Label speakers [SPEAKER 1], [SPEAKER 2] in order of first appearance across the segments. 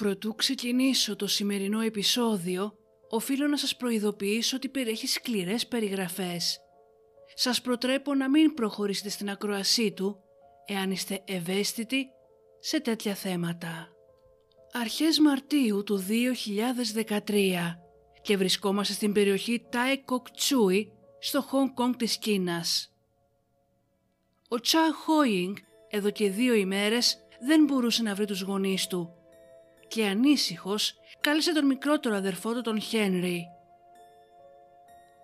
[SPEAKER 1] Προτού ξεκινήσω το σημερινό επεισόδιο, οφείλω να σας προειδοποιήσω ότι περιέχει σκληρές περιγραφές. Σας προτρέπω να μην προχωρήσετε στην ακροασή του, εάν είστε ευαίσθητοι σε τέτοια θέματα. Αρχές Μαρτίου του 2013 και βρισκόμαστε στην περιοχή Τάι Κοκτσούι στο Χονγκ Κονγκ της Κίνας. Ο Τσα Χόινγκ εδώ και δύο ημέρες δεν μπορούσε να βρει τους γονείς του και ανήσυχος κάλεσε τον μικρότερο αδερφό του τον Χένρι.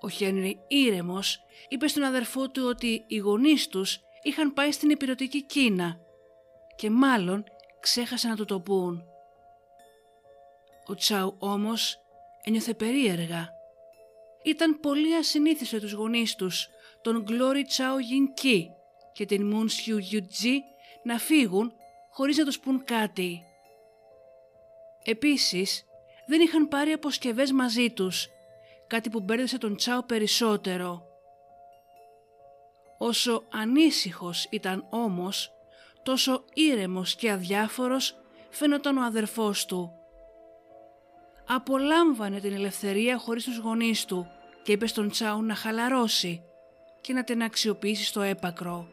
[SPEAKER 1] Ο Χένρι ήρεμος είπε στον αδερφό του ότι οι γονείς τους είχαν πάει στην υπηρετική Κίνα και μάλλον ξέχασε να του το πούν. Ο Τσάου όμως ένιωθε περίεργα. Ήταν πολύ ασυνήθιστο τους γονείς τους, τον Glory Τσάου Κι και την Moon Siu Yutji να φύγουν χωρίς να τους πούν κάτι. Επίσης, δεν είχαν πάρει αποσκευές μαζί τους, κάτι που μπέρδεσε τον Τσάου περισσότερο. Όσο ανήσυχος ήταν όμως, τόσο ήρεμος και αδιάφορος φαίνονταν ο αδερφός του. Απολάμβανε την ελευθερία χωρίς τους γονείς του και είπε στον Τσάου να χαλαρώσει και να την αξιοποιήσει στο έπακρο.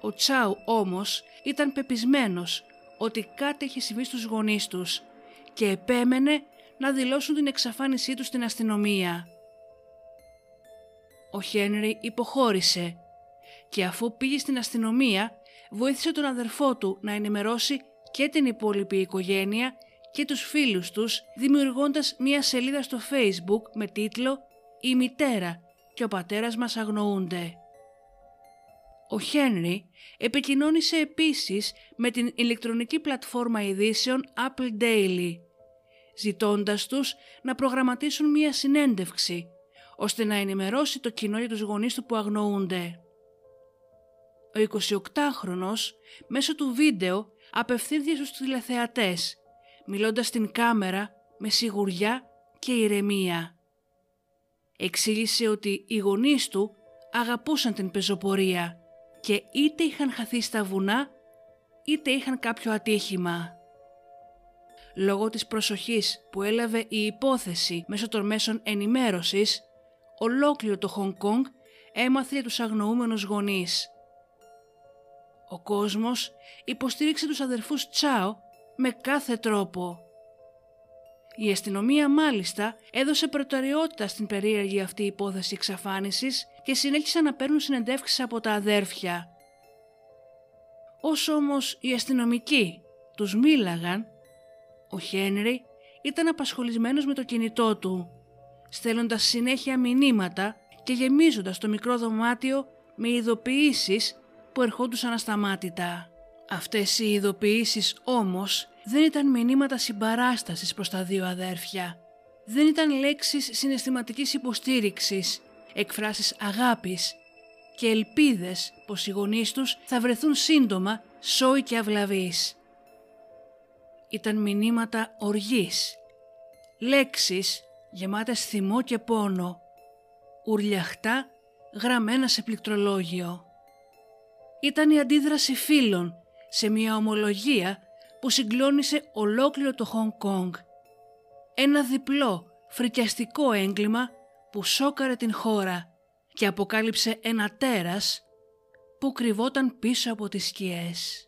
[SPEAKER 1] Ο Τσάου όμως ήταν πεπισμένος ότι κάτι είχε συμβεί στους γονείς τους και επέμενε να δηλώσουν την εξαφάνισή τους στην αστυνομία. Ο Χένρι υποχώρησε και αφού πήγε στην αστυνομία βοήθησε τον αδερφό του να ενημερώσει και την υπόλοιπη οικογένεια και τους φίλους τους δημιουργώντας μία σελίδα στο facebook με τίτλο «Η μητέρα και ο πατέρας μας αγνοούνται». Ο Χένρι επικοινώνησε επίσης με την ηλεκτρονική πλατφόρμα ειδήσεων Apple Daily, ζητώντας τους να προγραμματίσουν μία συνέντευξη, ώστε να ενημερώσει το κοινό για τους γονείς του που αγνοούνται. Ο 28χρονος μέσω του βίντεο απευθύνθηκε στους τηλεθεατές, μιλώντας στην κάμερα με σιγουριά και ηρεμία. Εξήγησε ότι οι γονείς του αγαπούσαν την πεζοπορία και είτε είχαν χαθεί στα βουνά είτε είχαν κάποιο ατύχημα. Λόγω της προσοχής που έλαβε η υπόθεση μέσω των μέσων ενημέρωσης, ολόκληρο το Χονγκ Κονγκ έμαθε για τους αγνοούμενους γονείς. Ο κόσμος υποστήριξε τους αδερφούς Τσάο με κάθε τρόπο. Η αστυνομία μάλιστα έδωσε προτεραιότητα στην περίεργη αυτή υπόθεση εξαφάνισης και συνέχισαν να παίρνουν συνεντεύξεις από τα αδέρφια. Όσο όμως οι αστυνομικοί τους μίλαγαν, ο Χένρι ήταν απασχολησμένος με το κινητό του, στέλνοντας συνέχεια μηνύματα και γεμίζοντας το μικρό δωμάτιο με ειδοποιήσεις που ερχόντουσαν ασταμάτητα. Αυτές οι ειδοποιήσεις όμως δεν ήταν μηνύματα συμπαράστασης προς τα δύο αδέρφια. Δεν ήταν λέξεις συναισθηματικής υποστήριξης, εκφράσεις αγάπης και ελπίδες πως οι γονείς τους θα βρεθούν σύντομα σόι και αυλαβείς. Ήταν μηνύματα οργής, λέξεις γεμάτες θυμό και πόνο, ουρλιαχτά γραμμένα σε πληκτρολόγιο. Ήταν η αντίδραση φίλων σε μια ομολογία που συγκλώνησε ολόκληρο το Χονγκ Κονγκ. Ένα διπλό, φρικιαστικό έγκλημα που σόκαρε την χώρα και αποκάλυψε ένα τέρας που κρυβόταν πίσω από τις σκιές.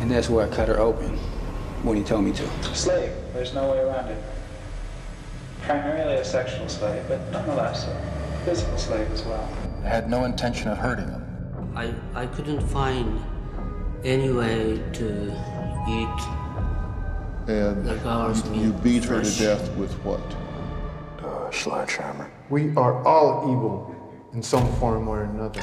[SPEAKER 2] And that's where I cut her open when he told me to.
[SPEAKER 3] Slave. There's no way around it. Primarily a sexual slave, but nonetheless a physical slave as well.
[SPEAKER 4] I had no intention of hurting him.
[SPEAKER 5] I, I couldn't find any way to eat
[SPEAKER 6] And
[SPEAKER 5] the girl's
[SPEAKER 6] you,
[SPEAKER 5] meat
[SPEAKER 6] you beat her to death with what?
[SPEAKER 4] Uh, sledgehammer.
[SPEAKER 7] We are all evil in some form or another.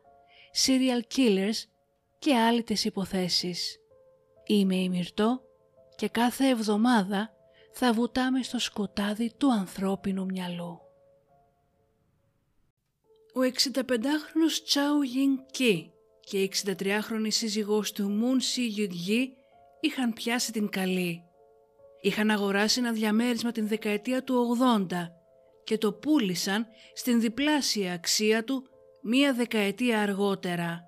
[SPEAKER 1] serial killers και άλλες υποθέσεις. Είμαι η Μυρτώ και κάθε εβδομάδα θα βουτάμε στο σκοτάδι του ανθρώπινου μυαλού. Ο 65χρονος Τσάου Γιν Κι και η 63χρονη σύζυγός του Μουν Σι Γιουγγί είχαν πιάσει την καλή. Είχαν αγοράσει ένα διαμέρισμα την δεκαετία του 80 και το πούλησαν στην διπλάσια αξία του μία δεκαετία αργότερα.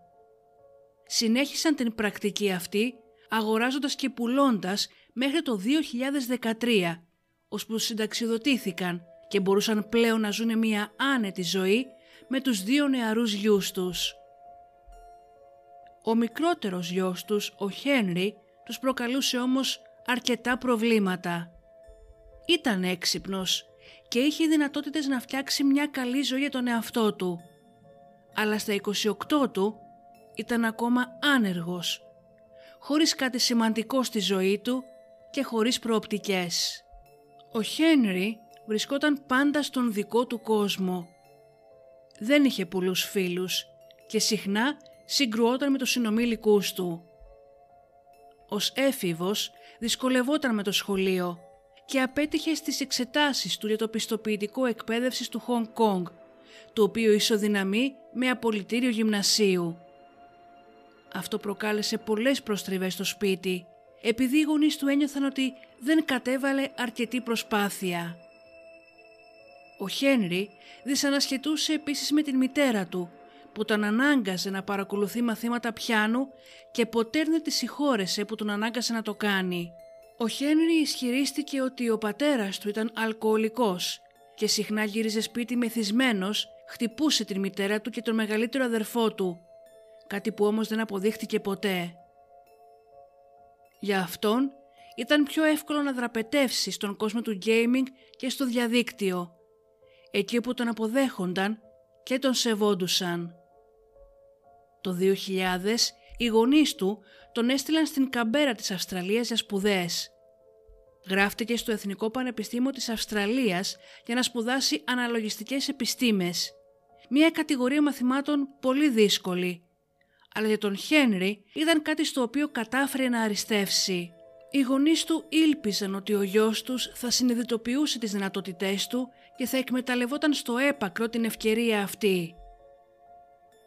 [SPEAKER 1] Συνέχισαν την πρακτική αυτή αγοράζοντας και πουλώντας μέχρι το 2013, ώσπου συνταξιοδοτήθηκαν και μπορούσαν πλέον να ζουν μια άνετη ζωή με τους δύο νεαρούς γιους τους. Ο μικρότερος γιος τους, ο Χένρι, τους προκαλούσε όμως αρκετά προβλήματα. Ήταν έξυπνος και είχε δυνατότητες να φτιάξει μια καλή ζωή για τον εαυτό του. Αλλά στα 28 του ήταν ακόμα άνεργος, χωρίς κάτι σημαντικό στη ζωή του και χωρίς προοπτικές. Ο Χένρι βρισκόταν πάντα στον δικό του κόσμο. Δεν είχε πολλούς φίλους και συχνά συγκρουόταν με τους συνομήλικούς του. Ως έφηβος δυσκολευόταν με το σχολείο και απέτυχε στις εξετάσεις του για το πιστοποιητικό εκπαίδευσης του Χονγκ Κόνγκ, το οποίο ισοδυναμεί με απολυτήριο γυμνασίου. Αυτό προκάλεσε πολλές προστριβές στο σπίτι, επειδή οι γονείς του ένιωθαν ότι δεν κατέβαλε αρκετή προσπάθεια. Ο Χένρι δυσανασχετούσε επίσης με την μητέρα του, που τον ανάγκαζε να παρακολουθεί μαθήματα πιάνου και ποτέ δεν τη συγχώρεσε που τον ανάγκασε να το κάνει. Ο Χένρι ισχυρίστηκε ότι ο πατέρας του ήταν αλκοολικός και συχνά γύριζε σπίτι μεθυσμένος, χτυπούσε την μητέρα του και τον μεγαλύτερο αδερφό του, κάτι που όμως δεν αποδείχτηκε ποτέ. Για αυτόν ήταν πιο εύκολο να δραπετεύσει στον κόσμο του gaming και στο διαδίκτυο, εκεί που τον αποδέχονταν και τον σεβόντουσαν. Το 2000 οι γονείς του τον έστειλαν στην Καμπέρα της Αυστραλίας για σπουδές. Γράφτηκε στο Εθνικό Πανεπιστήμιο της Αυστραλίας για να σπουδάσει αναλογιστικές επιστήμες. Μια κατηγορία μαθημάτων πολύ δύσκολη. Αλλά για τον Χένρι ήταν κάτι στο οποίο κατάφερε να αριστεύσει. Οι γονείς του ήλπιζαν ότι ο γιος τους θα συνειδητοποιούσε τις δυνατότητές του και θα εκμεταλλευόταν στο έπακρο την ευκαιρία αυτή.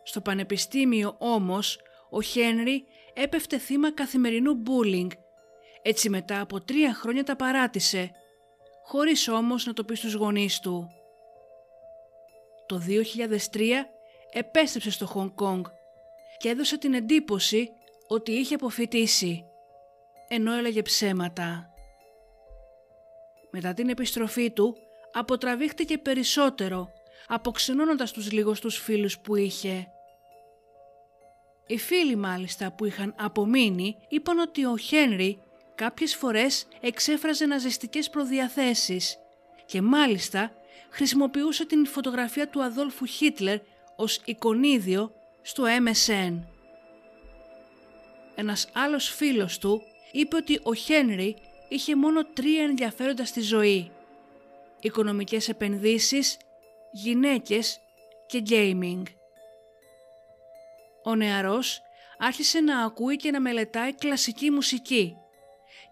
[SPEAKER 1] Στο πανεπιστήμιο όμως, ο Χένρι έπεφτε θύμα καθημερινού bullying. Έτσι μετά από τρία χρόνια τα παράτησε, χωρίς όμως να το πει στους γονείς του. Το 2003 επέστρεψε στο Χονγκ Κόνγκ και έδωσε την εντύπωση ότι είχε αποφυτίσει, ενώ έλεγε ψέματα. Μετά την επιστροφή του, αποτραβήχτηκε περισσότερο, αποξενώνοντας τους λίγους φίλους που είχε. Οι φίλοι μάλιστα που είχαν απομείνει είπαν ότι ο Χένρι κάποιες φορές εξέφραζε ναζιστικές προδιαθέσεις και μάλιστα χρησιμοποιούσε την φωτογραφία του Αδόλφου Χίτλερ ως εικονίδιο στο MSN. Ένας άλλος φίλος του είπε ότι ο Χένρι είχε μόνο τρία ενδιαφέροντα στη ζωή. Οικονομικές επενδύσεις, γυναίκες και gaming ο νεαρός άρχισε να ακούει και να μελετάει κλασική μουσική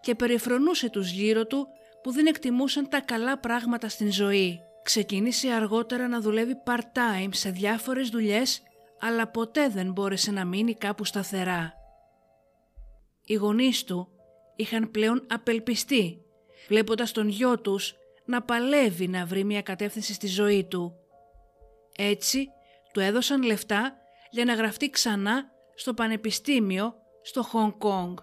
[SPEAKER 1] και περιφρονούσε τους γύρω του που δεν εκτιμούσαν τα καλά πράγματα στην ζωή. Ξεκίνησε αργότερα να δουλεύει part-time σε διάφορες δουλειές, αλλά ποτέ δεν μπόρεσε να μείνει κάπου σταθερά. Οι γονείς του είχαν πλέον απελπιστεί, βλέποντας τον γιο τους να παλεύει να βρει μια κατεύθυνση στη ζωή του. Έτσι, του έδωσαν λεφτά για να γραφτεί ξανά στο πανεπιστήμιο στο Χονγκ Κόνγκ.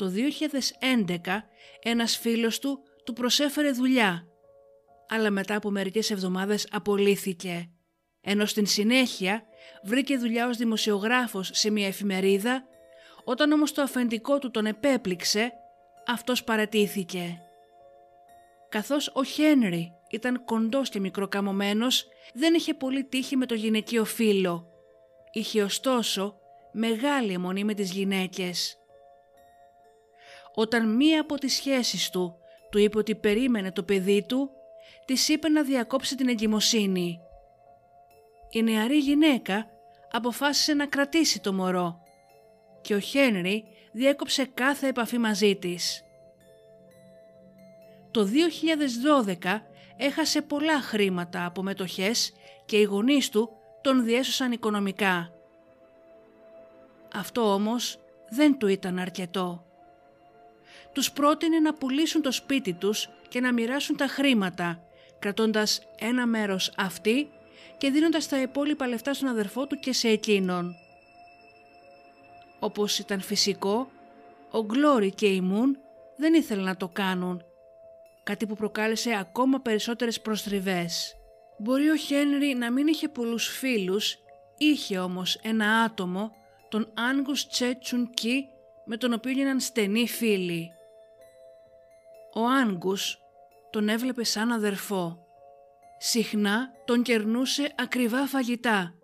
[SPEAKER 1] Το 2011 ένας φίλος του του προσέφερε δουλειά, αλλά μετά από μερικές εβδομάδες απολύθηκε, ενώ στην συνέχεια βρήκε δουλειά ως δημοσιογράφος σε μια εφημερίδα, όταν όμως το αφεντικό του τον επέπληξε, αυτός παρατήθηκε. Καθώς ο Χένρι ήταν κοντός και μικροκαμωμένος, δεν είχε πολύ τύχη με το γυναικείο φίλο. Είχε ωστόσο μεγάλη αιμονή με τις γυναίκες. Όταν μία από τις σχέσεις του του είπε ότι περίμενε το παιδί του, της είπε να διακόψει την εγκυμοσύνη. Η νεαρή γυναίκα αποφάσισε να κρατήσει το μωρό και ο Χένρι διέκοψε κάθε επαφή μαζί της. Το 2012 έχασε πολλά χρήματα από μετοχές και οι γονείς του τον διέσωσαν οικονομικά. Αυτό όμως δεν του ήταν αρκετό. Τους πρότεινε να πουλήσουν το σπίτι τους και να μοιράσουν τα χρήματα, κρατώντας ένα μέρος αυτή και δίνοντας τα υπόλοιπα λεφτά στον αδερφό του και σε εκείνον. Όπως ήταν φυσικό, ο Γκλόρι και η Μουν δεν ήθελαν να το κάνουν, κάτι που προκάλεσε ακόμα περισσότερες προστριβές. Μπορεί ο Χένρι να μην είχε πολλούς φίλους, είχε όμως ένα άτομο, τον Άγγους Τσέτσουν Κι, με τον οποίο γίναν στενοί φίλοι. Ο Άγγους τον έβλεπε σαν αδερφό. Συχνά τον κερνούσε ακριβά φαγητά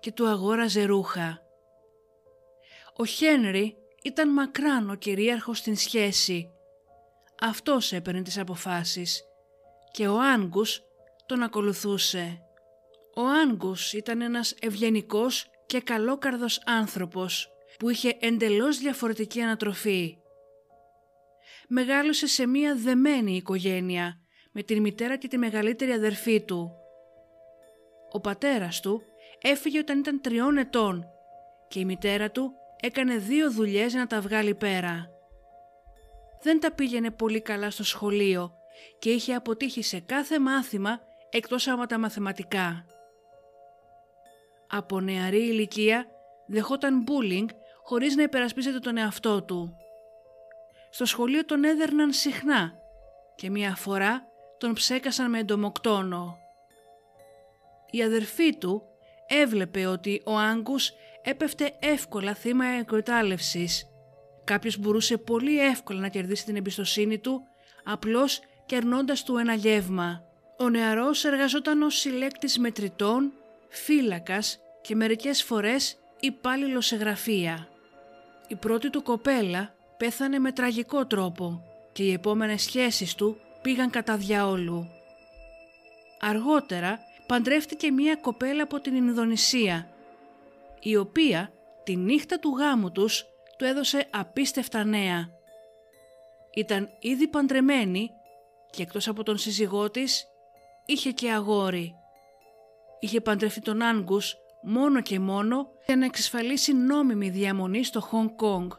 [SPEAKER 1] και του αγόραζε ρούχα. Ο Χένρι ήταν μακράν ο κυρίαρχος στην σχέση. Αυτός έπαιρνε τις αποφάσεις και ο Άγγους τον ακολουθούσε. Ο Άγγους ήταν ένας ευγενικός και καλόκαρδος άνθρωπος που είχε εντελώς διαφορετική ανατροφή. Μεγάλωσε σε μία δεμένη οικογένεια με την μητέρα και τη μεγαλύτερη αδερφή του. Ο πατέρας του έφυγε όταν ήταν τριών ετών και η μητέρα του έκανε δύο δουλειές να τα βγάλει πέρα. Δεν τα πήγαινε πολύ καλά στο σχολείο και είχε αποτύχει σε κάθε μάθημα εκτός από τα μαθηματικά. Από νεαρή ηλικία δεχόταν bullying χωρίς να υπερασπίζεται τον εαυτό του. Στο σχολείο τον έδερναν συχνά και μία φορά τον ψέκασαν με εντομοκτόνο. Η αδερφή του έβλεπε ότι ο Άγκους έπεφτε εύκολα θύμα εκμετάλλευσης. Κάποιος μπορούσε πολύ εύκολα να κερδίσει την εμπιστοσύνη του απλώς κερνώντας του ένα γεύμα. Ο νεαρός εργαζόταν ως συλλέκτης μετρητών, φύλακας και μερικές φορές υπάλληλος σε γραφεία. Η πρώτη του κοπέλα πέθανε με τραγικό τρόπο και οι επόμενες σχέσεις του πήγαν κατά διαόλου. Αργότερα παντρεύτηκε μία κοπέλα από την Ινδονησία, η οποία τη νύχτα του γάμου τους του έδωσε απίστευτα νέα. Ήταν ήδη παντρεμένη και εκτός από τον σύζυγό της είχε και αγόρι. Είχε παντρευτεί τον Άγκους μόνο και μόνο για να εξασφαλίσει νόμιμη διαμονή στο Χονγκ Κόνγκ.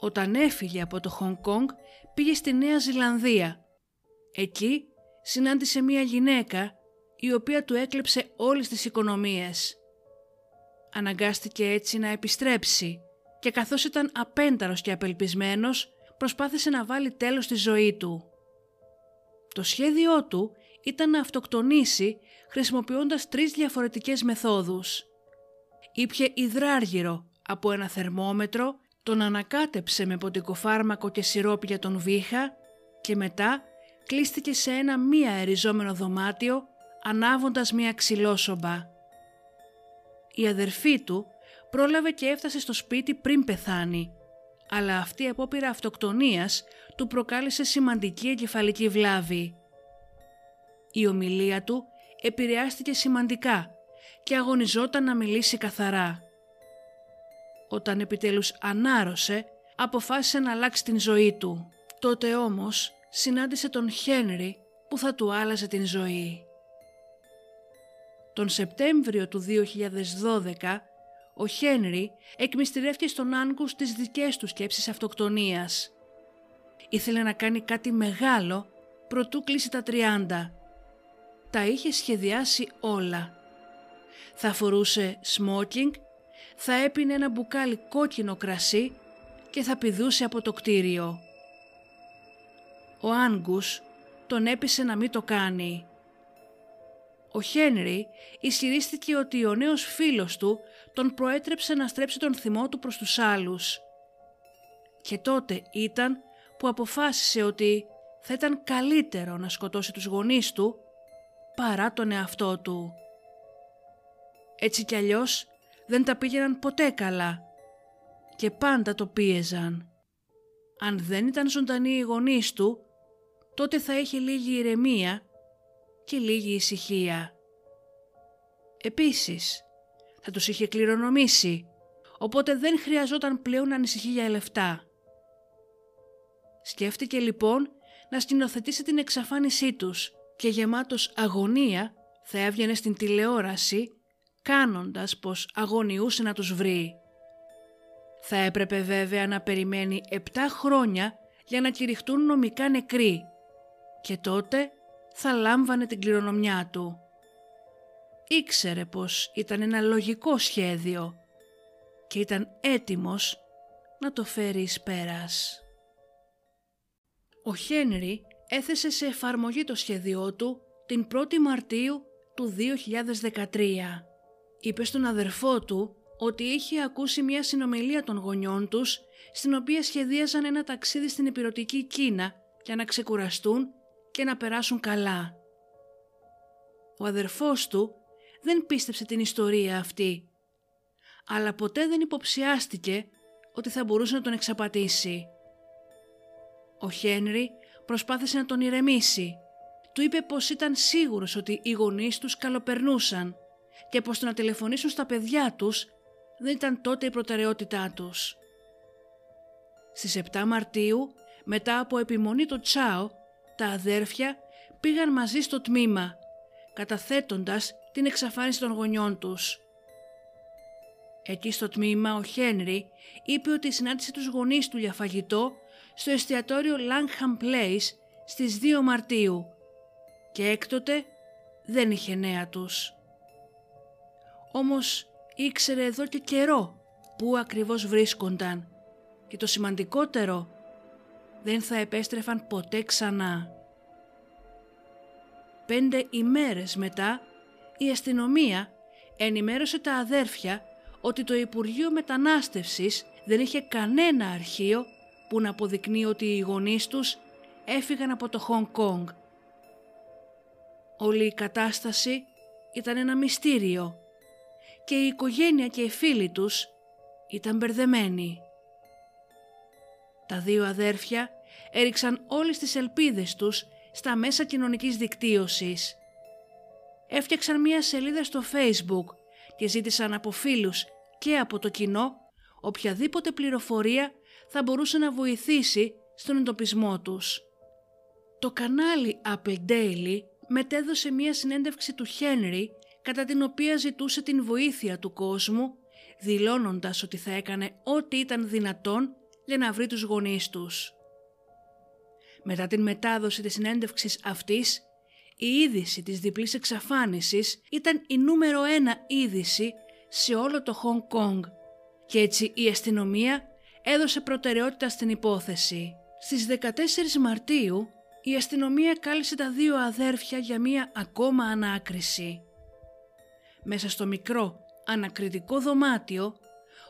[SPEAKER 1] Όταν έφυγε από το Χονγκ Κόνγκ πήγε στη Νέα Ζηλανδία. Εκεί συνάντησε μία γυναίκα η οποία του έκλεψε όλες τις οικονομίες. Αναγκάστηκε έτσι να επιστρέψει και καθώς ήταν απένταρος και απελπισμένος προσπάθησε να βάλει τέλος στη ζωή του. Το σχέδιό του ήταν να αυτοκτονήσει χρησιμοποιώντας τρεις διαφορετικές μεθόδους. Ήπιε υδράργυρο από ένα θερμόμετρο, τον ανακάτεψε με ποτικοφάρμακο και σιρόπι για τον βήχα και μετά κλείστηκε σε ένα μία αεριζόμενο δωμάτιο ανάβοντας μία ξυλόσομπα. Η αδερφή του πρόλαβε και έφτασε στο σπίτι πριν πεθάνει, αλλά αυτή η απόπειρα αυτοκτονίας του προκάλεσε σημαντική εγκεφαλική βλάβη. Η ομιλία του επηρεάστηκε σημαντικά και αγωνιζόταν να μιλήσει καθαρά. Όταν επιτέλους ανάρρωσε, αποφάσισε να αλλάξει την ζωή του. Τότε όμως συνάντησε τον Χένρι που θα του άλλαζε την ζωή. Τον Σεπτέμβριο του 2012 ο Χένρι εκμυστηρεύτηκε στον Άγκους τις δικές του σκέψεις αυτοκτονίας. Ήθελε να κάνει κάτι μεγάλο προτού κλείσει τα 30. Τα είχε σχεδιάσει όλα. Θα φορούσε smoking, θα έπινε ένα μπουκάλι κόκκινο κρασί και θα πηδούσε από το κτίριο. Ο Άγκους τον έπεισε να μην το κάνει. Ο Χένρι ισχυρίστηκε ότι ο νέος φίλος του τον προέτρεψε να στρέψει τον θυμό του προς τους άλλους. Και τότε ήταν που αποφάσισε ότι θα ήταν καλύτερο να σκοτώσει τους γονείς του παρά τον εαυτό του. Έτσι κι αλλιώς δεν τα πήγαιναν ποτέ καλά και πάντα το πίεζαν. Αν δεν ήταν ζωντανοί οι γονείς του, τότε θα είχε λίγη ηρεμία και λίγη ησυχία. Επίσης, θα τους είχε κληρονομήσει, οπότε δεν χρειαζόταν πλέον να ανησυχεί για λεφτά. Σκέφτηκε λοιπόν να σκηνοθετήσει την εξαφάνισή τους και γεμάτος αγωνία θα έβγαινε στην τηλεόραση κάνοντας πως αγωνιούσε να τους βρει. Θα έπρεπε βέβαια να περιμένει 7 χρόνια για να κηρυχτούν νομικά νεκροί και τότε θα λάμβανε την κληρονομιά του. Ήξερε πως ήταν ένα λογικό σχέδιο και ήταν έτοιμος να το φέρει εις πέρας. Ο Χένρι έθεσε σε εφαρμογή το σχέδιό του την 1η Μαρτίου του 2013. Είπε στον αδερφό του ότι είχε ακούσει μια συνομιλία των γονιών τους στην οποία σχεδίαζαν ένα ταξίδι στην υπηρετική Κίνα για να ξεκουραστούν και να περάσουν καλά. Ο αδερφός του δεν πίστεψε την ιστορία αυτή, αλλά ποτέ δεν υποψιάστηκε ότι θα μπορούσε να τον εξαπατήσει. Ο Χένρι προσπάθησε να τον ηρεμήσει. Του είπε πως ήταν σίγουρος ότι οι γονείς τους καλοπερνούσαν και πως το να τηλεφωνήσουν στα παιδιά τους δεν ήταν τότε η προτεραιότητά τους. Στις 7 Μαρτίου, μετά από επιμονή του Τσάο, τα αδέρφια πήγαν μαζί στο τμήμα, καταθέτοντας την εξαφάνιση των γονιών τους. Εκεί στο τμήμα ο Χένρι είπε ότι συνάντησε τους γονείς του για φαγητό στο εστιατόριο Langham Place στις 2 Μαρτίου και έκτοτε δεν είχε νέα τους. Όμως ήξερε εδώ και καιρό πού ακριβώς βρίσκονταν και το σημαντικότερο δεν θα επέστρεφαν ποτέ ξανά. Πέντε ημέρες μετά η αστυνομία ενημέρωσε τα αδέρφια ότι το Υπουργείο Μετανάστευσης δεν είχε κανένα αρχείο που να αποδεικνύει ότι οι γονείς τους έφυγαν από το Χονγκ Κόνγκ. Όλη η κατάσταση ήταν ένα μυστήριο και η οικογένεια και οι φίλοι τους ήταν μπερδεμένοι. Τα δύο αδέρφια έριξαν όλες τις ελπίδες τους στα μέσα κοινωνικής δικτύωσης. Έφτιαξαν μία σελίδα στο facebook και ζήτησαν από φίλους και από το κοινό οποιαδήποτε πληροφορία θα μπορούσε να βοηθήσει στον εντοπισμό τους. Το κανάλι Apple Daily μετέδωσε μία συνέντευξη του Henry κατά την οποία ζητούσε την βοήθεια του κόσμου δηλώνοντας ότι θα έκανε ό,τι ήταν δυνατόν για να βρει τους γονείς τους. Μετά την μετάδοση της συνέντευξης αυτής, η είδηση της διπλής εξαφάνισης ήταν η νούμερο ένα είδηση σε όλο το Χονγκ Κόνγκ και έτσι η αστυνομία έδωσε προτεραιότητα στην υπόθεση. Στις 14 Μαρτίου η αστυνομία κάλεσε τα δύο αδέρφια για μία ακόμα ανάκριση. Μέσα στο μικρό ανακριτικό δωμάτιο,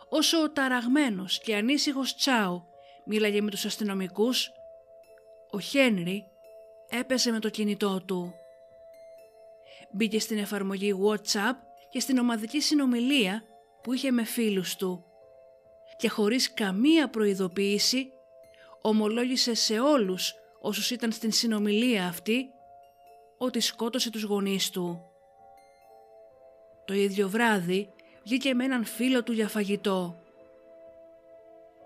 [SPEAKER 1] όσο ο ταραγμένος και ανήσυχος Τσάου μίλαγε με τους αστυνομικούς, ο Χένρι έπεσε με το κινητό του. Μπήκε στην εφαρμογή WhatsApp και στην ομαδική συνομιλία που είχε με φίλους του και χωρίς καμία προειδοποίηση ομολόγησε σε όλους όσους ήταν στην συνομιλία αυτή ότι σκότωσε τους γονείς του. Το ίδιο βράδυ βγήκε με έναν φίλο του για φαγητό.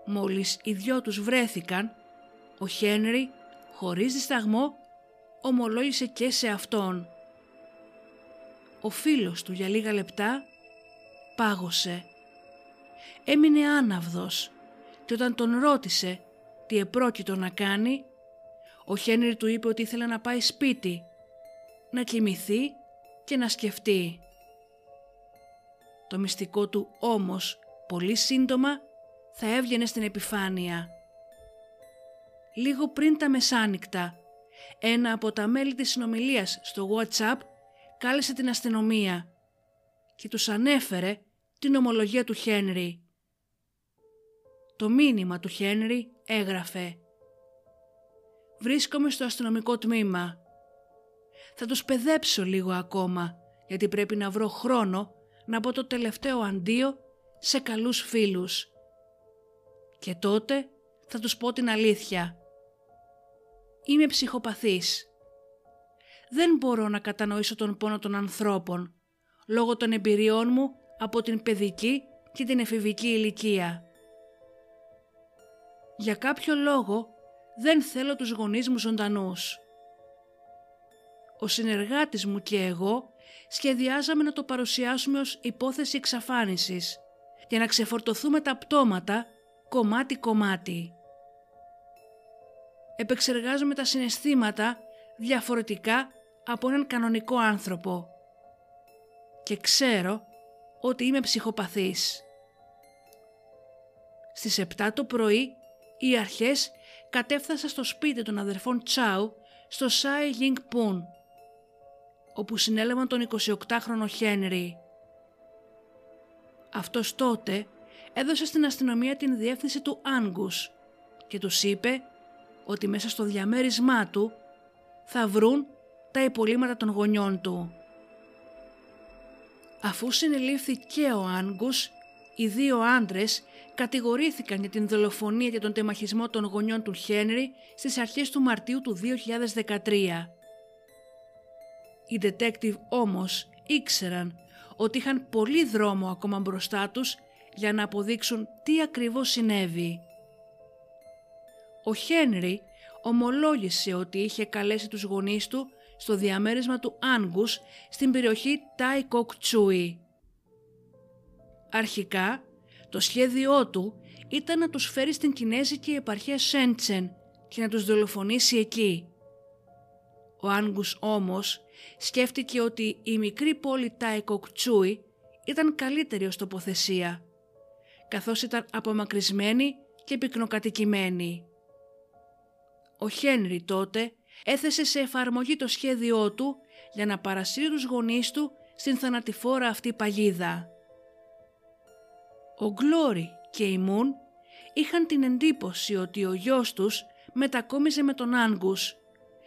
[SPEAKER 1] Μόλις οι δυο τους βρέθηκαν, ο Χένρι, χωρίς δισταγμό, ομολόγησε και σε αυτόν. Ο φίλος του για λίγα λεπτά πάγωσε. Έμεινε άναυδος και όταν τον ρώτησε τι επρόκειτο να κάνει, ο Χένρι του είπε ότι ήθελε να πάει σπίτι, να κοιμηθεί και να σκεφτεί. Το μυστικό του όμως πολύ σύντομα θα έβγαινε στην επιφάνεια. Λίγο πριν τα μεσάνυχτα, ένα από τα μέλη της συνομιλίας στο WhatsApp κάλεσε την αστυνομία και τους ανέφερε την ομολογία του Χένρι. Το μήνυμα του Χένρι έγραφε «Βρίσκομαι στο αστυνομικό τμήμα. Θα τους παιδέψω λίγο ακόμα γιατί πρέπει να βρω χρόνο να πω το τελευταίο αντίο σε καλούς φίλους. Και τότε θα τους πω την αλήθεια. Είμαι ψυχοπαθής. Δεν μπορώ να κατανοήσω τον πόνο των ανθρώπων λόγω των εμπειριών μου από την παιδική και την εφηβική ηλικία. Για κάποιο λόγο δεν θέλω τους γονείς μου ζωντανούς. Ο συνεργάτης μου και εγώ σχεδιάζαμε να το παρουσιάσουμε ως υπόθεση εξαφάνισης για να ξεφορτωθούμε τα πτώματα κομμάτι-κομμάτι. Επεξεργάζομαι τα συναισθήματα διαφορετικά από έναν κανονικό άνθρωπο και ξέρω ότι είμαι ψυχοπαθής. Στις 7 το πρωί οι αρχές κατέφθασαν στο σπίτι των αδερφών Τσάου στο Σάι Γινγκ Πουν όπου συνέλαβαν τον 28χρονο Χένρι. Αυτός τότε έδωσε στην αστυνομία την διεύθυνση του Άγκους και τους είπε ότι μέσα στο διαμέρισμά του θα βρουν τα υπολείμματα των γονιών του. Αφού συνελήφθη και ο Άγκους, οι δύο άντρες κατηγορήθηκαν για την δολοφονία και τον τεμαχισμό των γονιών του Χένρι στις αρχές του Μαρτίου του 2013. Οι detective όμως ήξεραν ότι είχαν πολύ δρόμο ακόμα μπροστά τους για να αποδείξουν τι ακριβώς συνέβη. Ο Χένρι ομολόγησε ότι είχε καλέσει τους γονείς του στο διαμέρισμα του Άνγκους στην περιοχή Τάι Κοκ Τσούι. Αρχικά, το σχέδιό του ήταν να τους φέρει στην Κινέζικη επαρχία Σέντσεν και να τους δολοφονήσει εκεί. Ο Άνγκους όμως σκέφτηκε ότι η μικρή πόλη Τάικοκτσούι ήταν καλύτερη ως τοποθεσία, καθώς ήταν απομακρυσμένη και πυκνοκατοικημένη. Ο Χένρι τότε έθεσε σε εφαρμογή το σχέδιό του για να παρασύρει τους γονείς του στην θανατηφόρα αυτή παγίδα. Ο Γκλόρι και η Μουν είχαν την εντύπωση ότι ο γιος τους μετακόμιζε με τον Άγκους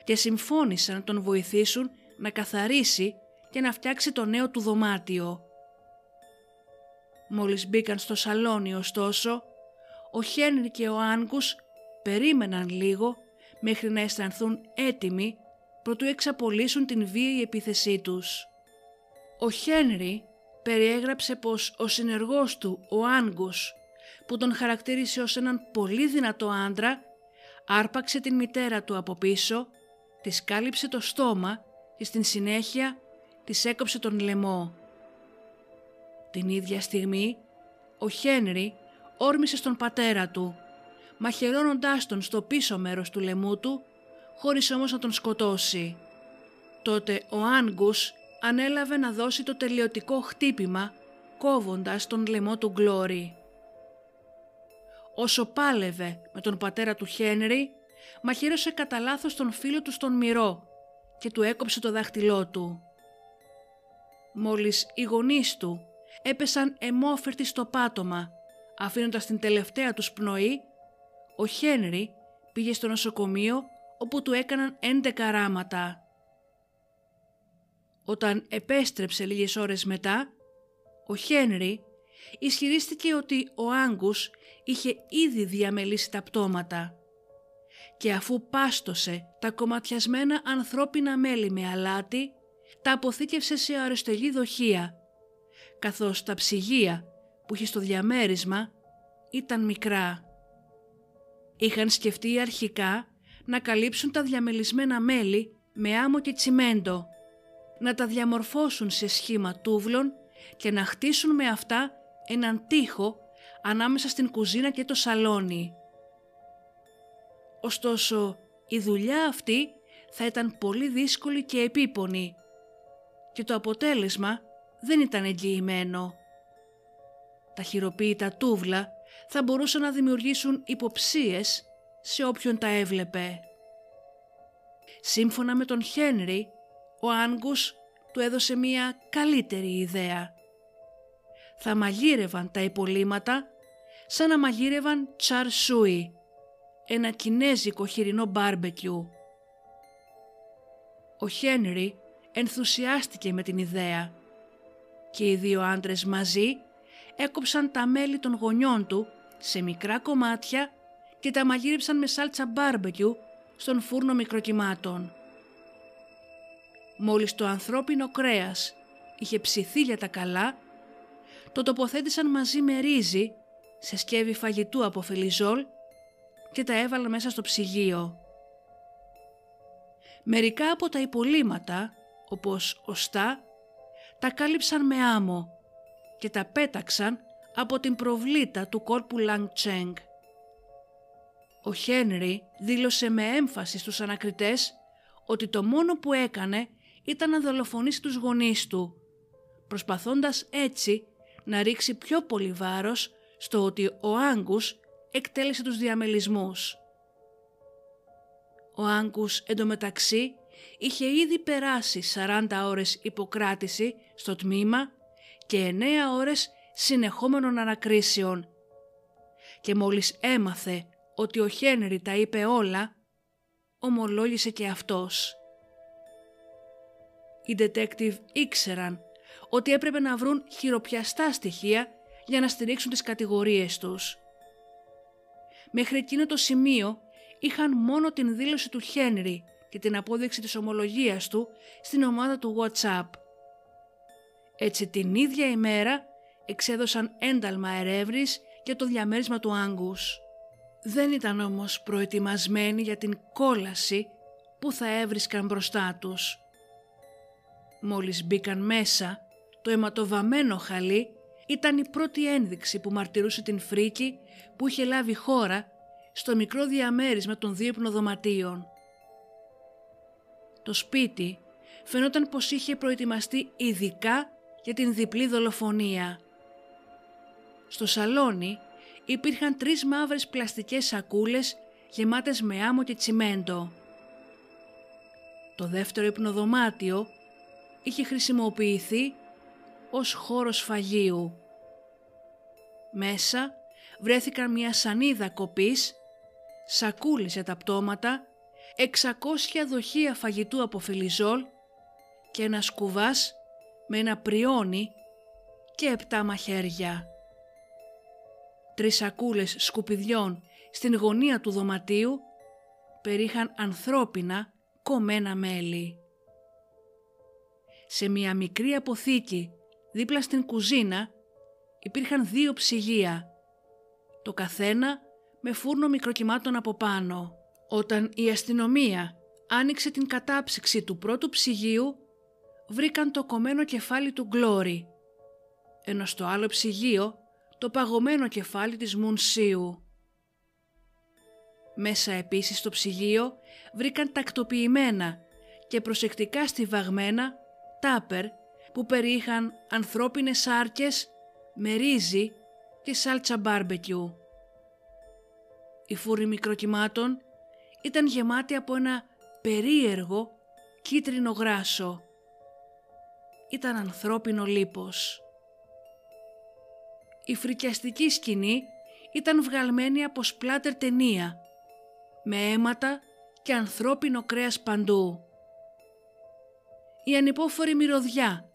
[SPEAKER 1] και συμφώνησαν να τον βοηθήσουν να καθαρίσει και να φτιάξει το νέο του δωμάτιο. Μόλις μπήκαν στο σαλόνι ωστόσο, ο Χένρι και ο Άγκους περίμεναν λίγο μέχρι να αισθανθούν έτοιμοι προτού εξαπολύσουν την βίαιη επίθεσή τους. Ο Χένρι περιέγραψε πως ο συνεργός του, ο Άγκους, που τον χαρακτήρισε ως έναν πολύ δυνατό άντρα, άρπαξε την μητέρα του από πίσω, της κάλυψε το στόμα και στην συνέχεια της έκοψε τον λαιμό. Την ίδια στιγμή ο Χένρι όρμησε στον πατέρα του, μαχαιρώνοντάς τον στο πίσω μέρος του λαιμού του, χωρίς όμως να τον σκοτώσει. Τότε ο Άγκους ανέλαβε να δώσει το τελειωτικό χτύπημα, κόβοντας τον λαιμό του Γκλόρι. Όσο πάλευε με τον πατέρα του Χένρι, μαχαίρωσε κατά λάθος τον φίλο του στον μυρό και του έκοψε το δάχτυλό του. Μόλις οι γονείς του έπεσαν εμόφερτοι στο πάτωμα, αφήνοντας την τελευταία τους πνοή, ο Χένρι πήγε στο νοσοκομείο όπου του έκαναν 11 ράματα. Όταν επέστρεψε λίγες ώρες μετά, ο Χένρι ισχυρίστηκε ότι ο Άγκους είχε ήδη διαμελήσει τα πτώματα και αφού πάστοσε τα κομματιασμένα ανθρώπινα μέλη με αλάτι, τα αποθήκευσε σε αριστογή δοχεία, καθώς τα ψυγεία που είχε στο διαμέρισμα ήταν μικρά. Είχαν σκεφτεί αρχικά να καλύψουν τα διαμελισμένα μέλη με άμμο και τσιμέντο, να τα διαμορφώσουν σε σχήμα τούβλων και να χτίσουν με αυτά έναν τοίχο ανάμεσα στην κουζίνα και το σαλόνι. Ωστόσο, η δουλειά αυτή θα ήταν πολύ δύσκολη και επίπονη και το αποτέλεσμα δεν ήταν εγγυημένο. Τα χειροποίητα τούβλα θα μπορούσαν να δημιουργήσουν υποψίες σε όποιον τα έβλεπε. Σύμφωνα με τον Χένρι, ο Άγκους του έδωσε μία καλύτερη ιδέα. Θα μαγείρευαν τα υπολείμματα σαν να μαγείρευαν τσαρ σούι, ένα κινέζικο χοιρινό μπάρμπεκιου. Ο Χένρι ενθουσιάστηκε με την ιδέα και οι δύο άντρες μαζί έκοψαν τα μέλη των γονιών του σε μικρά κομμάτια και τα μαγείρεψαν με σάλτσα μπάρμπεκιου στον φούρνο μικροκυμάτων. Μόλις το ανθρώπινο κρέας είχε ψηθεί για τα καλά, το τοποθέτησαν μαζί με ρύζι σε σκεύη φαγητού από φελιζόλ και τα έβαλαν μέσα στο ψυγείο. Μερικά από τα υπολείμματα, όπως οστά, τα κάλυψαν με άμμο και τα πέταξαν από την προβλήτα του κόρπου Λανγκ Τσέγκ. Ο Χένρι δήλωσε με έμφαση στους ανακριτές ότι το μόνο που έκανε ήταν να δολοφονήσει τους γονείς του, προσπαθώντας έτσι να ρίξει πιο πολύ βάρος στο ότι ο Άγκους εκτέλεσε τους διαμελισμούς. Ο Άγκους εντωμεταξύ είχε ήδη περάσει 40 ώρες υποκράτηση στο τμήμα και 9 ώρες συνεχόμενων ανακρίσεων και μόλις έμαθε ότι ο Χένρι τα είπε όλα, ομολόγησε και αυτός. Οι detective ήξεραν ότι έπρεπε να βρουν χειροπιαστά στοιχεία για να στηρίξουν τις κατηγορίες τους. Μέχρι εκείνο το σημείο είχαν μόνο την δήλωση του Χένρι και την απόδειξη της ομολογίας του στην ομάδα του WhatsApp. Έτσι την ίδια ημέρα εξέδωσαν ένταλμα ερεύνης για το διαμέρισμα του Άγκους. Δεν ήταν όμως προετοιμασμένοι για την κόλαση που θα έβρισκαν μπροστά τους. Μόλις μπήκαν μέσα, το αιματοβαμένο χαλί ήταν η πρώτη ένδειξη που μαρτυρούσε την φρίκη που είχε λάβει χώρα στο μικρό διαμέρισμα των δύο υπνοδωματίων. Το σπίτι φαινόταν πως είχε προετοιμαστεί ειδικά για την διπλή δολοφονία. Στο σαλόνι υπήρχαν τρεις μαύρες πλαστικές σακούλες γεμάτες με άμμο και τσιμέντο. Το δεύτερο υπνοδωμάτιο είχε χρησιμοποιηθεί ως χώρος φαγείου. Μέσα βρέθηκαν μια σανίδα κοπής, σακούλες για τα πτώματα, 600 δοχεία φαγητού από φιλιζόλ και ένα σκουβάς με ένα πριόνι και επτά μαχαίρια. Τρεις σακούλες σκουπιδιών στην γωνία του δωματίου περίχαν ανθρώπινα κομμένα μέλη. Σε μια μικρή αποθήκη δίπλα στην κουζίνα υπήρχαν δύο ψυγεία, το καθένα με φούρνο μικροκυμάτων από πάνω. Όταν η αστυνομία άνοιξε την κατάψυξη του πρώτου ψυγείου, βρήκαν το κομμένο κεφάλι του Γκλόρι, ενώ στο άλλο ψυγείο το παγωμένο κεφάλι της Μουνσίου. Μέσα επίσης στο ψυγείο βρήκαν τακτοποιημένα και προσεκτικά στιβαγμένα τάπερ που περιείχαν ανθρώπινες σάρκες με ρύζι και σάλτσα μπάρμπεκιου. Η φούρη μικροκυμάτων ήταν γεμάτη από ένα περίεργο κίτρινο γράσο. Ήταν ανθρώπινο λίπος. Η φρικιαστική σκηνή ήταν βγαλμένη από σπλάτερ ταινία, με αίματα και ανθρώπινο κρέας παντού. Η ανυπόφορη μυρωδιά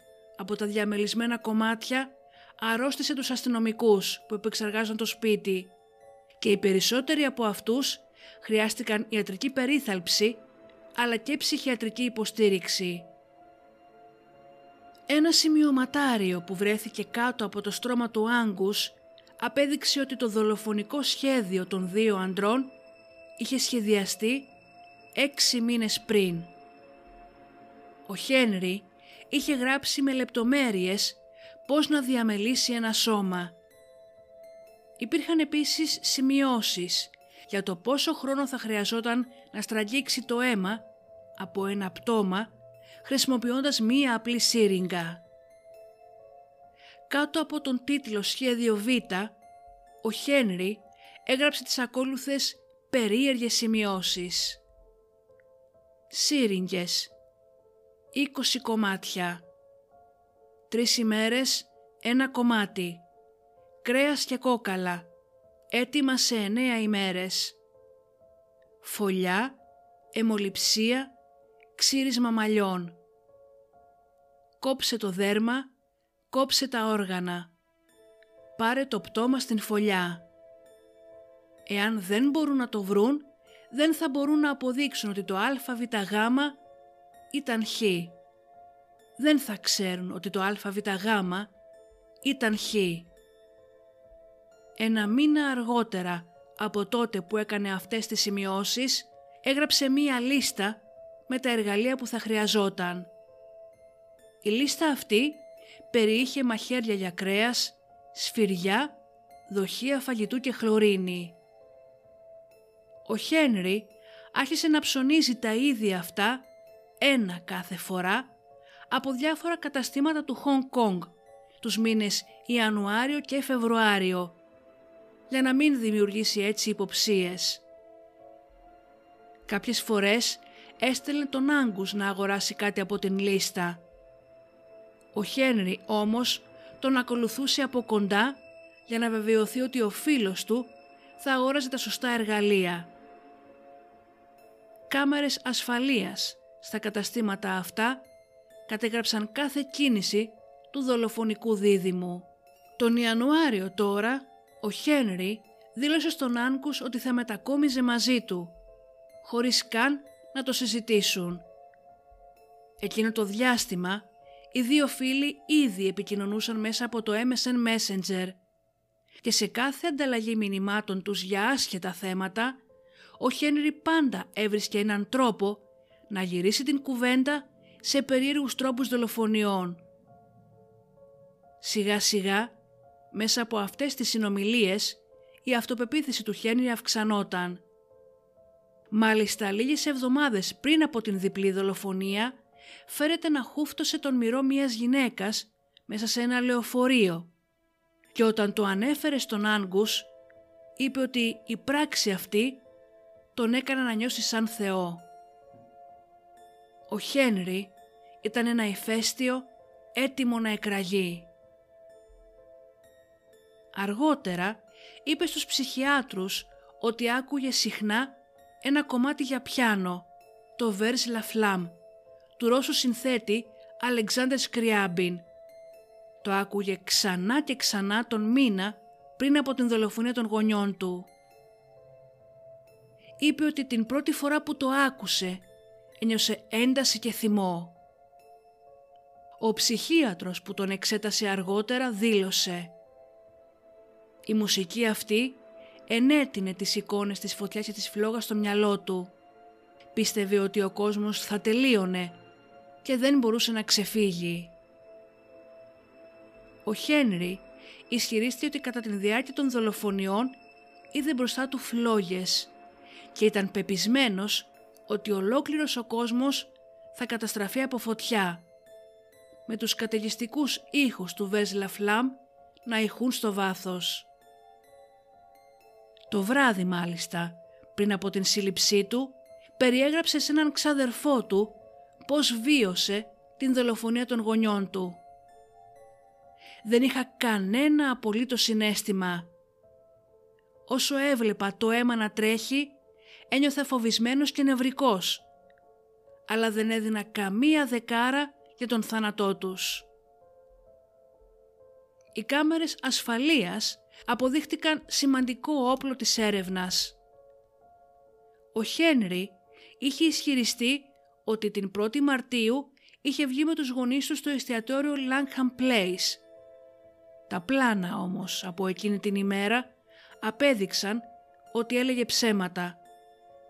[SPEAKER 1] από τα διαμελισμένα κομμάτια αρρώστησε τους αστυνομικούς που επεξεργάζαν το σπίτι και οι περισσότεροι από αυτούς χρειάστηκαν ιατρική περίθαλψη αλλά και ψυχιατρική υποστήριξη. Ένα σημειωματάριο που βρέθηκε κάτω από το στρώμα του Άγκους απέδειξε ότι το δολοφονικό σχέδιο των δύο αντρών είχε σχεδιαστεί έξι μήνες πριν. Ο Χένρι είχε γράψει με λεπτομέρειες πώς να διαμελήσει ένα σώμα. Υπήρχαν επίσης σημειώσεις για το πόσο χρόνο θα χρειαζόταν να στραγγίξει το αίμα από ένα πτώμα χρησιμοποιώντας μία απλή σύριγγα. Κάτω από τον τίτλο «Σχέδιο Β», ο Χένρι έγραψε τις ακόλουθες περίεργες σημειώσεις. Σύριγγες. 20 κομμάτια. Τρεις ημέρες, ένα κομμάτι. Κρέας και κόκαλα, έτοιμα σε 9 ημέρες. Φωλιά, αιμοληψία, ξύρισμα μαλλιών. Κόψε το δέρμα, κόψε τα όργανα. Πάρε το πτώμα στην φωλιά. Εάν δεν μπορούν να το βρουν, δεν θα μπορούν να αποδείξουν ότι το αβγ ήταν χ. Δεν θα ξέρουν ότι το αβγ ήταν χ. Ένα μήνα αργότερα από τότε που έκανε αυτές τις σημειώσεις, έγραψε μία λίστα με τα εργαλεία που θα χρειαζόταν. Η λίστα αυτή περιείχε μαχαίρια για κρέας, σφυριά, δοχεία φαγητού και χλωρίνη. Ο Χένρι άρχισε να ψωνίζει τα ίδια αυτά ένα κάθε φορά από διάφορα καταστήματα του Χονγκ Κόνγκ τους μήνες Ιανουάριο και Φεβρουάριο για να μην δημιουργήσει έτσι υποψίες. Κάποιες φορές έστελνε τον Άγκους να αγοράσει κάτι από την λίστα. Ο Χένρι όμως τον ακολουθούσε από κοντά για να βεβαιωθεί ότι ο φίλος του θα αγόραζε τα σωστά εργαλεία. Κάμερες ασφαλείας στα καταστήματα αυτά κατέγραψαν κάθε κίνηση του δολοφονικού δίδυμου. Τον Ιανουάριο τώρα ο Χένρι δήλωσε στον Άνκους ότι θα μετακόμιζε μαζί του, χωρίς καν να το συζητήσουν. Εκείνο το διάστημα οι δύο φίλοι ήδη επικοινωνούσαν μέσα από το MSN Messenger και σε κάθε ανταλλαγή μηνυμάτων τους για άσχετα θέματα ο Χένρι πάντα έβρισκε έναν τρόπο να γυρίσει την κουβέντα σε περίεργους τρόπους δολοφονιών. Σιγά σιγά, μέσα από αυτές τις συνομιλίες, η αυτοπεποίθηση του Χένρι αυξανόταν. Μάλιστα λίγες εβδομάδες πριν από την διπλή δολοφονία, φέρεται να χούφτωσε τον μυρό μιας γυναίκας μέσα σε ένα λεωφορείο και όταν το ανέφερε στον Άγκους, είπε ότι η πράξη αυτή τον έκανε να νιώσει σαν Θεό. Ο Χένρι ήταν ένα ηφαίστειο έτοιμο να εκραγεί. Αργότερα είπε στους ψυχιάτρους ότι άκουγε συχνά ένα κομμάτι για πιάνο, το Vers La Flamme, του Ρώσου συνθέτη Αλεξάνδρ Σκριάμπιν. Το άκουγε ξανά και ξανά τον μήνα πριν από την δολοφονία των γονιών του. Είπε ότι την πρώτη φορά που το άκουσε ένιωσε ένταση και θυμό. Ο ψυχίατρος που τον εξέτασε αργότερα δήλωσε «Η μουσική αυτή ενέτεινε τις εικόνες της φωτιάς και της φλόγας στο μυαλό του. Πίστευε ότι ο κόσμος θα τελείωνε και δεν μπορούσε να ξεφύγει. Ο Χένρι ισχυρίστηκε ότι κατά την διάρκεια των δολοφονιών είδε μπροστά του φλόγες και ήταν πεπισμένος ότι ολόκληρος ο κόσμος θα καταστραφεί από φωτιά με τους καταιγιστικούς ήχους του Βέζλα Φλάμ να ηχούν στο βάθος. Το βράδυ μάλιστα, πριν από την σύλληψή του, περιέγραψε σε έναν ξαδερφό του πώς βίωσε την δολοφονία των γονιών του. Δεν είχα κανένα απολύτως συνέστημα. Όσο έβλεπα το αίμα να τρέχει, ένιωθα φοβισμένος και νευρικός, αλλά δεν έδινα καμία δεκάρα για τον θάνατό τους. Οι κάμερες ασφαλείας αποδείχτηκαν σημαντικό όπλο της έρευνας. Ο Χένρι είχε ισχυριστεί ότι την 1η Μαρτίου είχε βγει με τους γονείς του στο εστιατόριο Langham Place. Τα πλάνα όμως από εκείνη την ημέρα απέδειξαν ότι έλεγε ψέματα,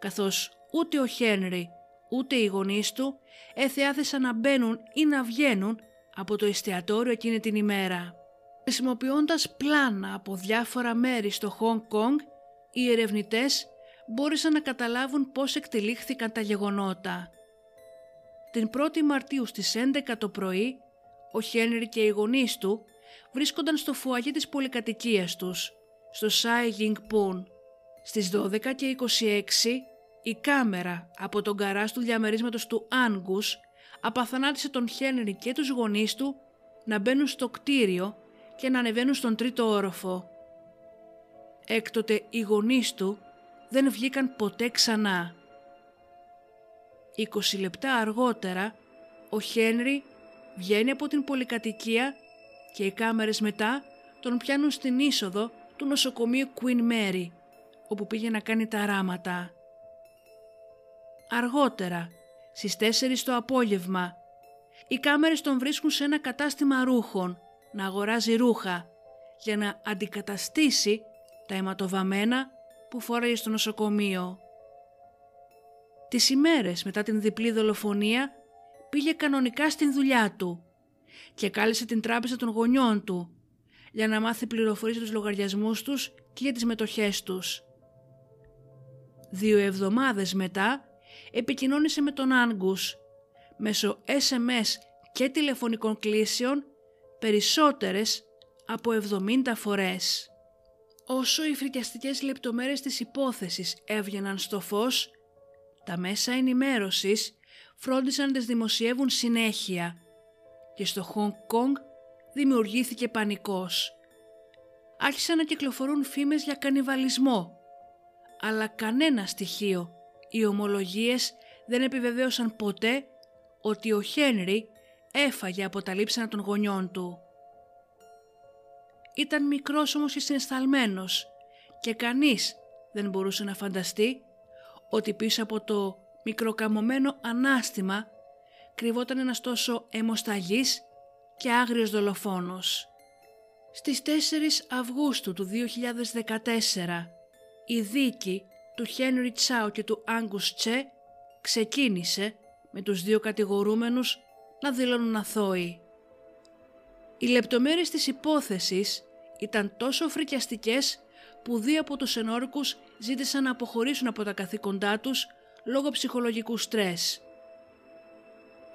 [SPEAKER 1] καθώς ούτε ο Χένρι ούτε οι γονείς του εθεάθησαν να μπαίνουν ή να βγαίνουν από το εστιατόριο εκείνη την ημέρα. Χρησιμοποιώντας πλάνα από διάφορα μέρη στο Χονγκ Κονγκ, οι ερευνητές μπόρεσαν να καταλάβουν πώς εκτελήχθηκαν τα γεγονότα. Την 1η Μαρτίου στις 11 το πρωί, ο Χένρι και οι γονείς του βρίσκονταν στο φουαγί της πολυκατοικίας τους, στο Σάι Γινγκ Πουν. Στις 12 και 26 η κάμερα από τον καράζ του διαμερίσματος του Άνγκους απαθανάτησε τον Χένρι και τους γονείς του να μπαίνουν στο κτίριο και να ανεβαίνουν στον τρίτο όροφο. Έκτοτε οι γονείς του δεν βγήκαν ποτέ ξανά. 20 λεπτά αργότερα ο Χένρι βγαίνει από την πολυκατοικία και οι κάμερες μετά τον πιάνουν στην είσοδο του νοσοκομείου Queen Mary όπου πήγε να κάνει τα ράματα. Αργότερα, στις 4 το απόγευμα, οι κάμερες τον βρίσκουν σε ένα κατάστημα ρούχων να αγοράζει ρούχα για να αντικαταστήσει τα αιματοβαμμένα που φόραγε στο νοσοκομείο. Τις ημέρες μετά την διπλή δολοφονία πήγε κανονικά στην δουλειά του και κάλεσε την τράπεζα των γονιών του για να μάθει πληροφορίες για τους λογαριασμούς τους και για τις μετοχές τους. Δύο εβδομάδες μετά επικοινώνησε με τον Άγκους μέσω SMS και τηλεφωνικών κλήσεων περισσότερες από 70 φορές. Όσο οι φρικιαστικές λεπτομέρειες της υπόθεσης έβγαιναν στο φως, τα μέσα ενημέρωσης φρόντισαν να τις δημοσιεύουν συνέχεια και στο Χονγκ Κονγκ δημιουργήθηκε πανικός. Άρχισαν να κυκλοφορούν φήμες για κανιβαλισμό, αλλά κανένα στοιχείο οι ομολογίες δεν επιβεβαίωσαν ποτέ ότι ο Χένρι έφαγε από τα λείψανα των γονιών του. Ήταν μικρός όμως και συναισθαλμένος και κανείς δεν μπορούσε να φανταστεί ότι πίσω από το μικροκαμωμένο ανάστημα κρυβόταν ένας τόσο αιμοσταγής και άγριος δολοφόνος. Στις 4 Αυγούστου του 2014 η δίκη του Χένρι Τσάου και του Άγκους Τσε ξεκίνησε με τους δύο κατηγορούμενους να δηλώνουν αθώοι. Οι λεπτομέρειες της υπόθεσης ήταν τόσο φρικιαστικές που δύο από τους ενόρικους ζήτησαν να αποχωρήσουν από τα καθήκοντά τους λόγω ψυχολογικού στρες.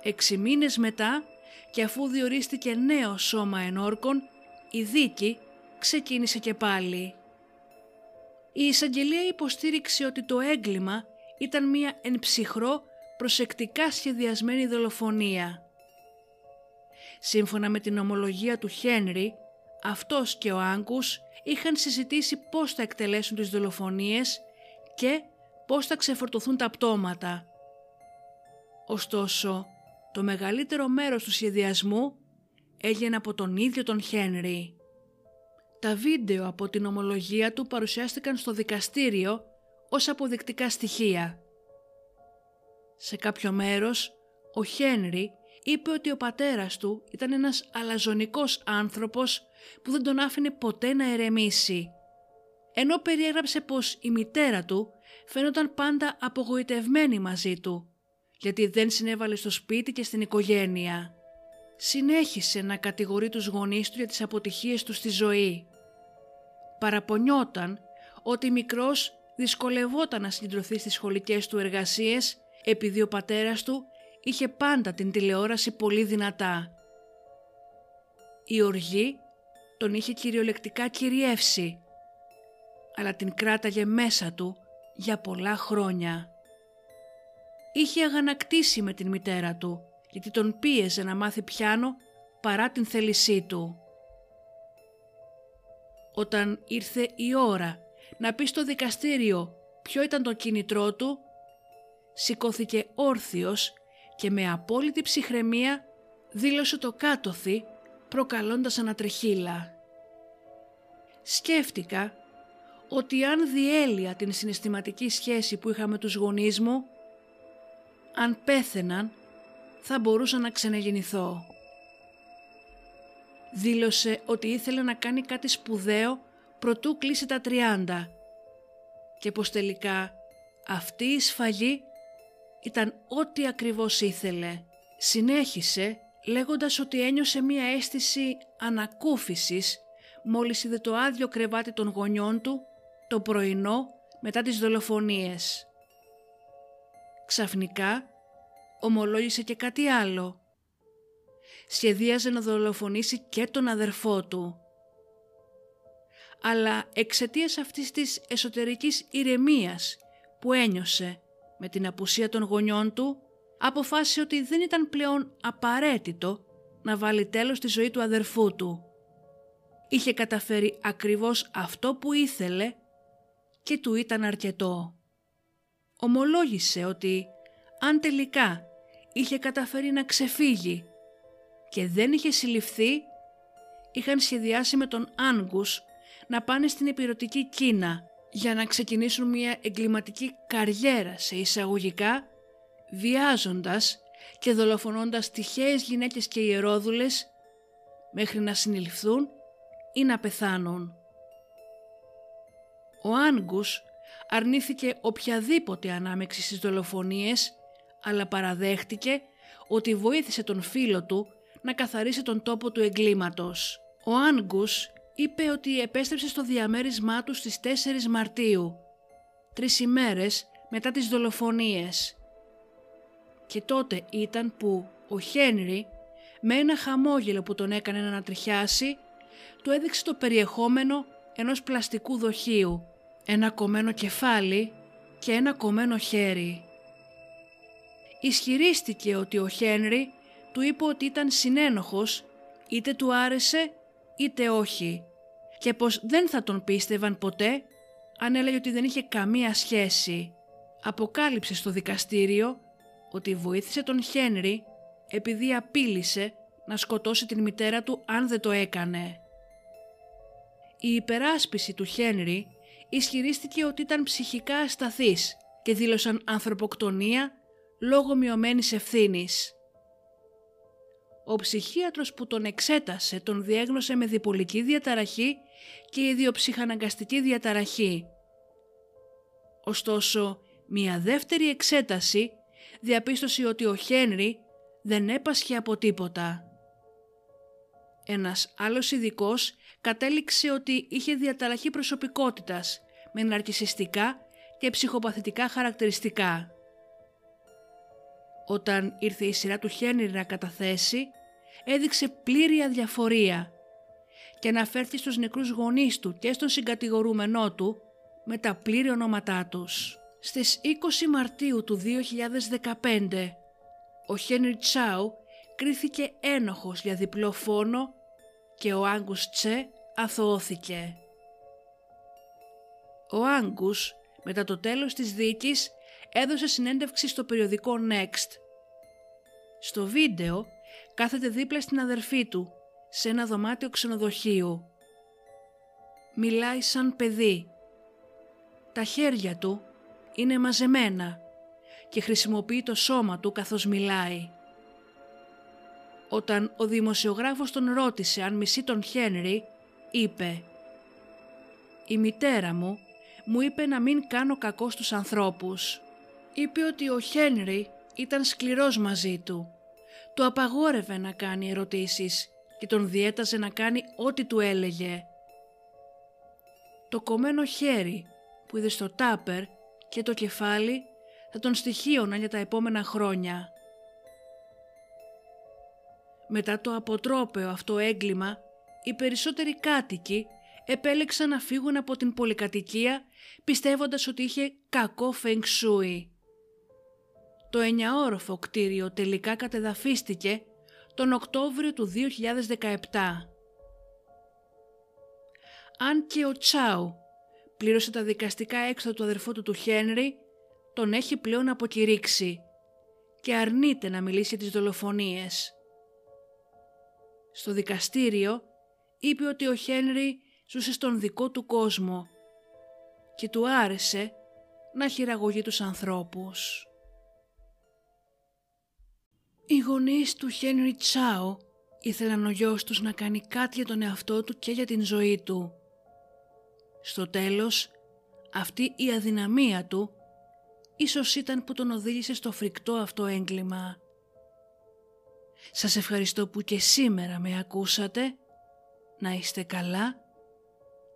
[SPEAKER 1] Έξι μήνες μετά και αφού διορίστηκε νέο σώμα ενόρκων, η δίκη ξεκίνησε και πάλι. Η εισαγγελία υποστήριξε ότι το έγκλημα ήταν μία εν ψυχρό προσεκτικά σχεδιασμένη δολοφονία. Σύμφωνα με την ομολογία του Χένρι, αυτός και ο Άγκους είχαν συζητήσει πώς θα εκτελέσουν τις δολοφονίες και πώς θα ξεφορτωθούν τα πτώματα. Ωστόσο, το μεγαλύτερο μέρος του σχεδιασμού έγινε από τον ίδιο τον Χένρι. Τα βίντεο από την ομολογία του παρουσιάστηκαν στο δικαστήριο ως αποδεικτικά στοιχεία. Σε κάποιο μέρος, ο Χένρι είπε ότι ο πατέρας του ήταν ένας αλαζονικός άνθρωπος που δεν τον άφηνε ποτέ να ερεμήσει. Ενώ περιέγραψε πως η μητέρα του φαίνονταν πάντα απογοητευμένη μαζί του, γιατί δεν συνέβαλε στο σπίτι και στην οικογένεια. Συνέχισε να κατηγορεί τους γονείς του για τις αποτυχίες του στη ζωή. Παραπονιόταν ότι μικρός δυσκολευόταν να συγκεντρωθεί στις σχολικές του εργασίες επειδή ο πατέρας του είχε πάντα την τηλεόραση πολύ δυνατά. Η οργή τον είχε κυριολεκτικά κυριεύσει, αλλά την κράταγε μέσα του για πολλά χρόνια. Είχε αγανακτήσει με την μητέρα του, γιατί τον πίεζε να μάθει πιάνο παρά την θέλησή του. Όταν ήρθε η ώρα να πει στο δικαστήριο ποιο ήταν το κίνητρό του, σηκώθηκε όρθιος και με απόλυτη ψυχραιμία δήλωσε το κάτωθι προκαλώντας ανατρεχίλα. Σκέφτηκα ότι αν διέλυα την συναισθηματική σχέση που είχα με τους γονείς μου, αν πέθαιναν θα μπορούσα να ξενεγεννηθώ. Δήλωσε ότι ήθελε να κάνει κάτι σπουδαίο προτού κλείσει τα 30 και πως τελικά αυτή η σφαγή ήταν ό,τι ακριβώς ήθελε. Συνέχισε λέγοντας ότι ένιωσε μία αίσθηση ανακούφισης μόλις είδε το άδειο κρεβάτι των γονιών του το πρωινό μετά τις δολοφονίες. Ξαφνικά ομολόγησε και κάτι άλλο. Σχεδίαζε να δολοφονήσει και τον αδερφό του. Αλλά εξαιτίας αυτής της εσωτερικής ηρεμίας που ένιωσε με την απουσία των γονιών του, αποφάσισε ότι δεν ήταν πλέον απαραίτητο να βάλει τέλος στη ζωή του αδερφού του. Είχε καταφέρει ακριβώς αυτό που ήθελε και του ήταν αρκετό. Ομολόγησε ότι αν τελικά είχε καταφέρει να ξεφύγει και δεν είχε συλληφθεί, είχαν σχεδιάσει με τον Άγκους να πάνε στην επιρωτική Κίνα για να ξεκινήσουν μια εγκληματική καριέρα σε εισαγωγικά, βιάζοντας και δολοφονώντας τυχαίες γυναίκες και ιερόδουλες μέχρι να συνεληφθούν ή να πεθάνουν. Ο Άγκους αρνήθηκε οποιαδήποτε ανάμεξη στις δολοφονίες αλλά παραδέχτηκε ότι βοήθησε τον φίλο του να καθαρίσει τον τόπο του εγκλήματος. Ο Άγκους είπε ότι επέστρεψε στο διαμέρισμά του στις 4 Μαρτίου, τρεις ημέρες μετά τις δολοφονίες. Και τότε ήταν που ο Χένρι, με ένα χαμόγελο που τον έκανε να ανατριχιάσει, του έδειξε το περιεχόμενο ενός πλαστικού δοχείου, ένα κομμένο κεφάλι και ένα κομμένο χέρι. Ισχυρίστηκε ότι ο Χένρι του είπε ότι ήταν συνένοχος, είτε του άρεσε είτε όχι και πως δεν θα τον πίστευαν ποτέ αν έλεγε ότι δεν είχε καμία σχέση. Αποκάλυψε στο δικαστήριο ότι βοήθησε τον Χένρι επειδή απείλησε να σκοτώσει την μητέρα του αν δεν το έκανε. Η υπεράσπιση του Χένρι ισχυρίστηκε ότι ήταν ψυχικά ασταθής και δήλωσαν ανθρωποκτονία λόγω μειωμένης ευθύνης. Ο ψυχίατρος που τον εξέτασε τον διέγνωσε με διπολική διαταραχή και ιδιοψυχαναγκαστική διαταραχή. Ωστόσο, μια δεύτερη εξέταση διαπίστωσε ότι ο Χένρι δεν έπασχε από τίποτα. Ένας άλλος ειδικός κατέληξε ότι είχε διαταραχή προσωπικότητας με ναρκισιστικά και ψυχοπαθητικά χαρακτηριστικά. Όταν ήρθε η σειρά του Χένρι να καταθέσει, έδειξε πλήρη αδιαφορία και αναφέρθη στους νεκρούς γονείς του και στον συγκατηγορούμενό του με τα πλήρη ονόματά τους. Στις 20 Μαρτίου του 2015 ο Χένρι Τσάου κρίθηκε ένοχος για διπλό φόνο και ο Άγκους Τσε αθωώθηκε. Ο Άγκους μετά το τέλος της δίκης έδωσε συνέντευξη στο περιοδικό Next. Στο βίντεο κάθεται δίπλα στην αδερφή του σε ένα δωμάτιο ξενοδοχείου. Μιλάει σαν παιδί. Τα χέρια του είναι μαζεμένα και χρησιμοποιεί το σώμα του καθώς μιλάει. Όταν ο δημοσιογράφος τον ρώτησε αν μισεί τον Χένρι, είπε «Η μητέρα μου μου είπε να μην κάνω κακό στους ανθρώπους. Είπε ότι ο Χένρι ήταν σκληρός μαζί του. Του απαγόρευε να κάνει ερωτήσεις και τον διέταζε να κάνει ό,τι του έλεγε. Το κομμένο χέρι που είδε στο τάπερ και το κεφάλι θα τον στοιχείωναν για τα επόμενα χρόνια. Μετά το αποτρόπαιο αυτό έγκλημα, οι περισσότεροι κάτοικοι επέλεξαν να φύγουν από την πολυκατοικία πιστεύοντας ότι είχε κακό φεγγσούι. Το εννιαόροφο κτίριο τελικά κατεδαφίστηκε τον Οκτώβριο του 2017. Αν και ο Τσάου πλήρωσε τα δικαστικά έξοδα του αδερφού του του Χένρι, τον έχει πλέον αποκηρύξει και αρνείται να μιλήσει τις δολοφονίες. Στο δικαστήριο είπε ότι ο Χένρι ζούσε στον δικό του κόσμο και του άρεσε να χειραγωγεί τους ανθρώπους. Οι γονείς του Χένρι Τσάο ήθελαν ο γιος τους να κάνει κάτι για τον εαυτό του και για την ζωή του. Στο τέλος, αυτή η αδυναμία του ίσως ήταν που τον οδήγησε στο φρικτό αυτό έγκλημα. Σας ευχαριστώ που και σήμερα με ακούσατε. Να είστε καλά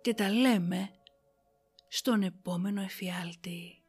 [SPEAKER 1] και τα λέμε στον επόμενο εφιάλτη.